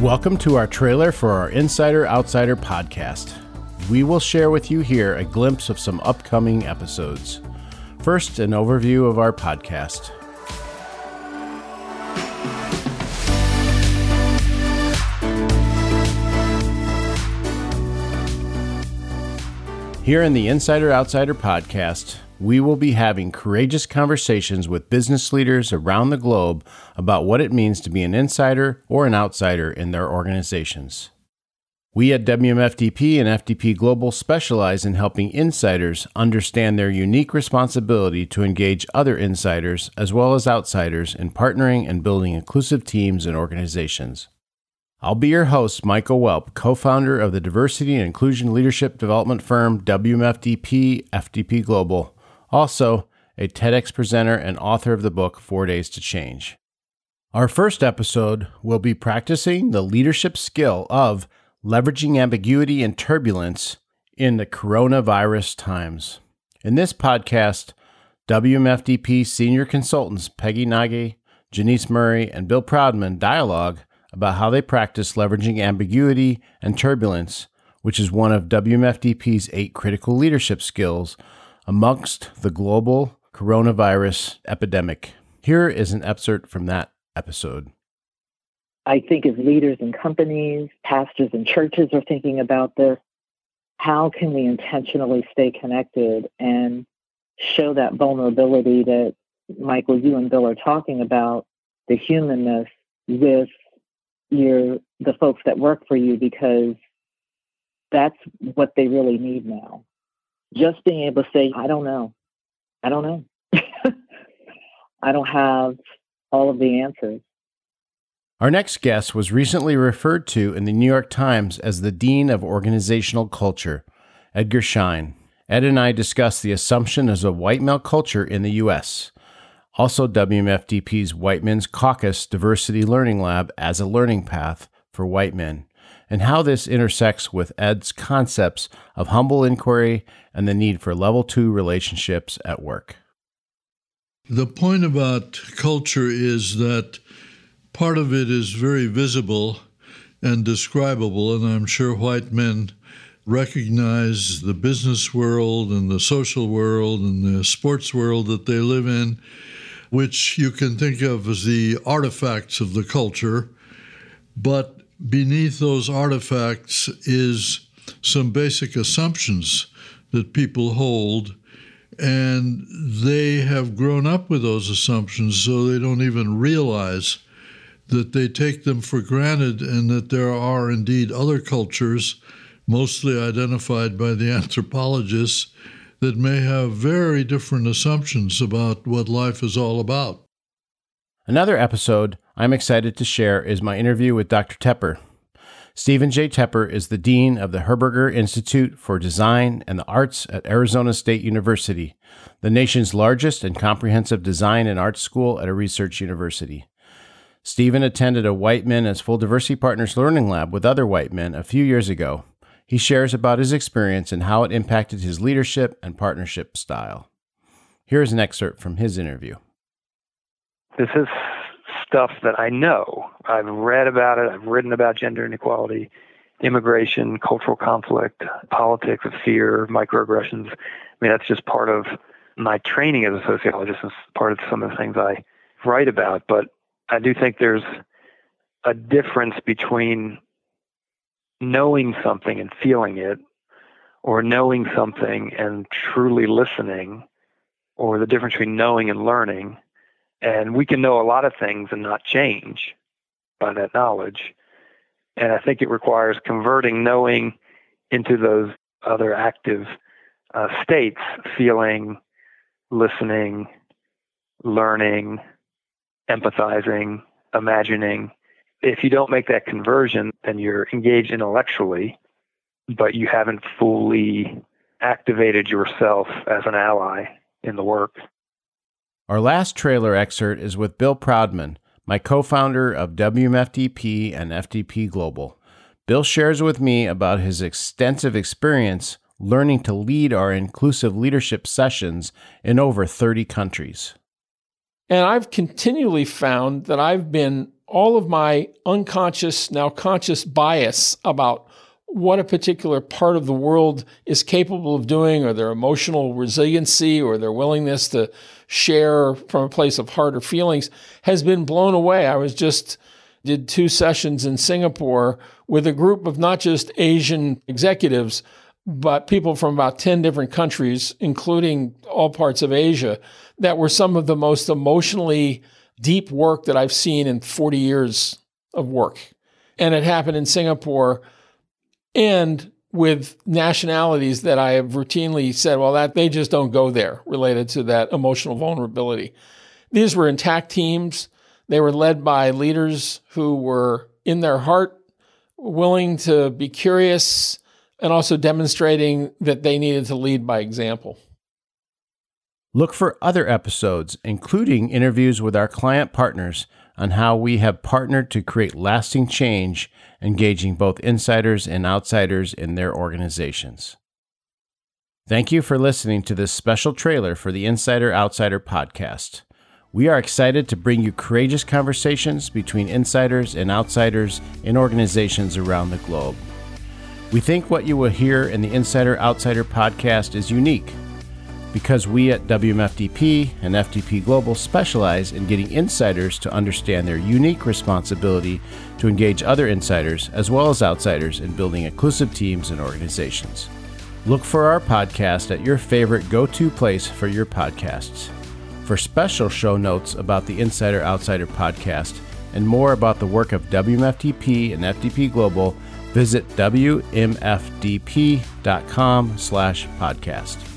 Welcome to our trailer for our Insider Outsider podcast. We will share with you here a glimpse of some upcoming episodes. First, an overview of our podcast. Here in the Insider Outsider podcast, we will be having courageous conversations with business leaders around the globe about what it means to be an insider or an outsider in their organizations. We at WMFDP and FDP Global specialize in helping insiders understand their unique responsibility to engage other insiders as well as outsiders in partnering and building inclusive teams and organizations. I'll be your host, Michael Welp, co founder of the diversity and inclusion leadership development firm WMFDP FDP Global, also a TEDx presenter and author of the book Four Days to Change. Our first episode will be practicing the leadership skill of leveraging ambiguity and turbulence in the coronavirus times. In this podcast, WMFDP senior consultants Peggy Nagae, Janice Murray, and Bill Proudman dialogue about how they practice leveraging ambiguity and turbulence, which is one of WMFDP's eight critical leadership skills amongst the global coronavirus epidemic. Here is an excerpt from that episode. I think as leaders in companies, pastors and churches are thinking about this. How can we intentionally stay connected and show that vulnerability that Michael, you and Bill are talking about, the humanness with your the folks that work for you because that's what they really need now. Just being able to say, I don't know. I don't know. I don't have all of the answers. Our next guest was recently referred to in the New York Times as the Dean of Organizational Culture, Edgar Schein. Ed and I discussed the assumption as a white male culture in the U.S also WMFDP's White Men's Caucus Diversity Learning Lab as a learning path for white men, and how this intersects with Ed's concepts of humble inquiry and the need for level two relationships at work. The point about culture is that part of it is very visible and describable, and I'm sure white men recognize the business world and the social world and the sports world that they live in which you can think of as the artifacts of the culture. But beneath those artifacts is some basic assumptions that people hold. And they have grown up with those assumptions, so they don't even realize that they take them for granted and that there are indeed other cultures, mostly identified by the anthropologists, that may have very different assumptions about what life is all about. Another episode I'm excited to share is my interview with Dr. Tepper. Stephen J. Tepper is the Dean of the Herberger Institute for Design and the Arts at Arizona State University, the nation's largest and comprehensive design and arts school at a research university. Stephen attended a White Men as Full Diversity Partners Learning Lab with other white men a few years ago he shares about his experience and how it impacted his leadership and partnership style. Here's an excerpt from his interview. This is stuff that I know. I've read about it, I've written about gender inequality, immigration, cultural conflict, politics of fear, microaggressions. I mean, that's just part of my training as a sociologist and part of some of the things I write about. But I do think there's a difference between knowing something and feeling it, or knowing something and truly listening, or the difference between knowing and learning. And we can know a lot of things and not change by that knowledge. And I think it requires converting knowing into those other active uh, states feeling, listening, learning, empathizing, imagining, if you don't make that conversion, then you're engaged intellectually, but you haven't fully activated yourself as an ally in the work. Our last trailer excerpt is with Bill Proudman, my co founder of WMFDP and FDP Global. Bill shares with me about his extensive experience learning to lead our inclusive leadership sessions in over 30 countries. And I've continually found that I've been all of my unconscious, now conscious bias about what a particular part of the world is capable of doing, or their emotional resiliency, or their willingness to share from a place of heart or feelings, has been blown away. I was just did two sessions in Singapore with a group of not just Asian executives, but people from about 10 different countries, including all parts of Asia, that were some of the most emotionally deep work that I've seen in 40 years of work. And it happened in Singapore and with nationalities that I have routinely said, well, that they just don't go there related to that emotional vulnerability. These were intact teams. They were led by leaders who were in their heart willing to be curious and also demonstrating that they needed to lead by example. Look for other episodes, including interviews with our client partners, on how we have partnered to create lasting change, engaging both insiders and outsiders in their organizations. Thank you for listening to this special trailer for the Insider Outsider podcast. We are excited to bring you courageous conversations between insiders and outsiders in organizations around the globe. We think what you will hear in the Insider Outsider podcast is unique because we at WMFDP and FDP Global specialize in getting insiders to understand their unique responsibility to engage other insiders as well as outsiders in building inclusive teams and organizations. Look for our podcast at your favorite go to place for your podcasts. For special show notes about the Insider Outsider podcast and more about the work of WMFDP and FDP Global, visit wmfdp.com slash podcast.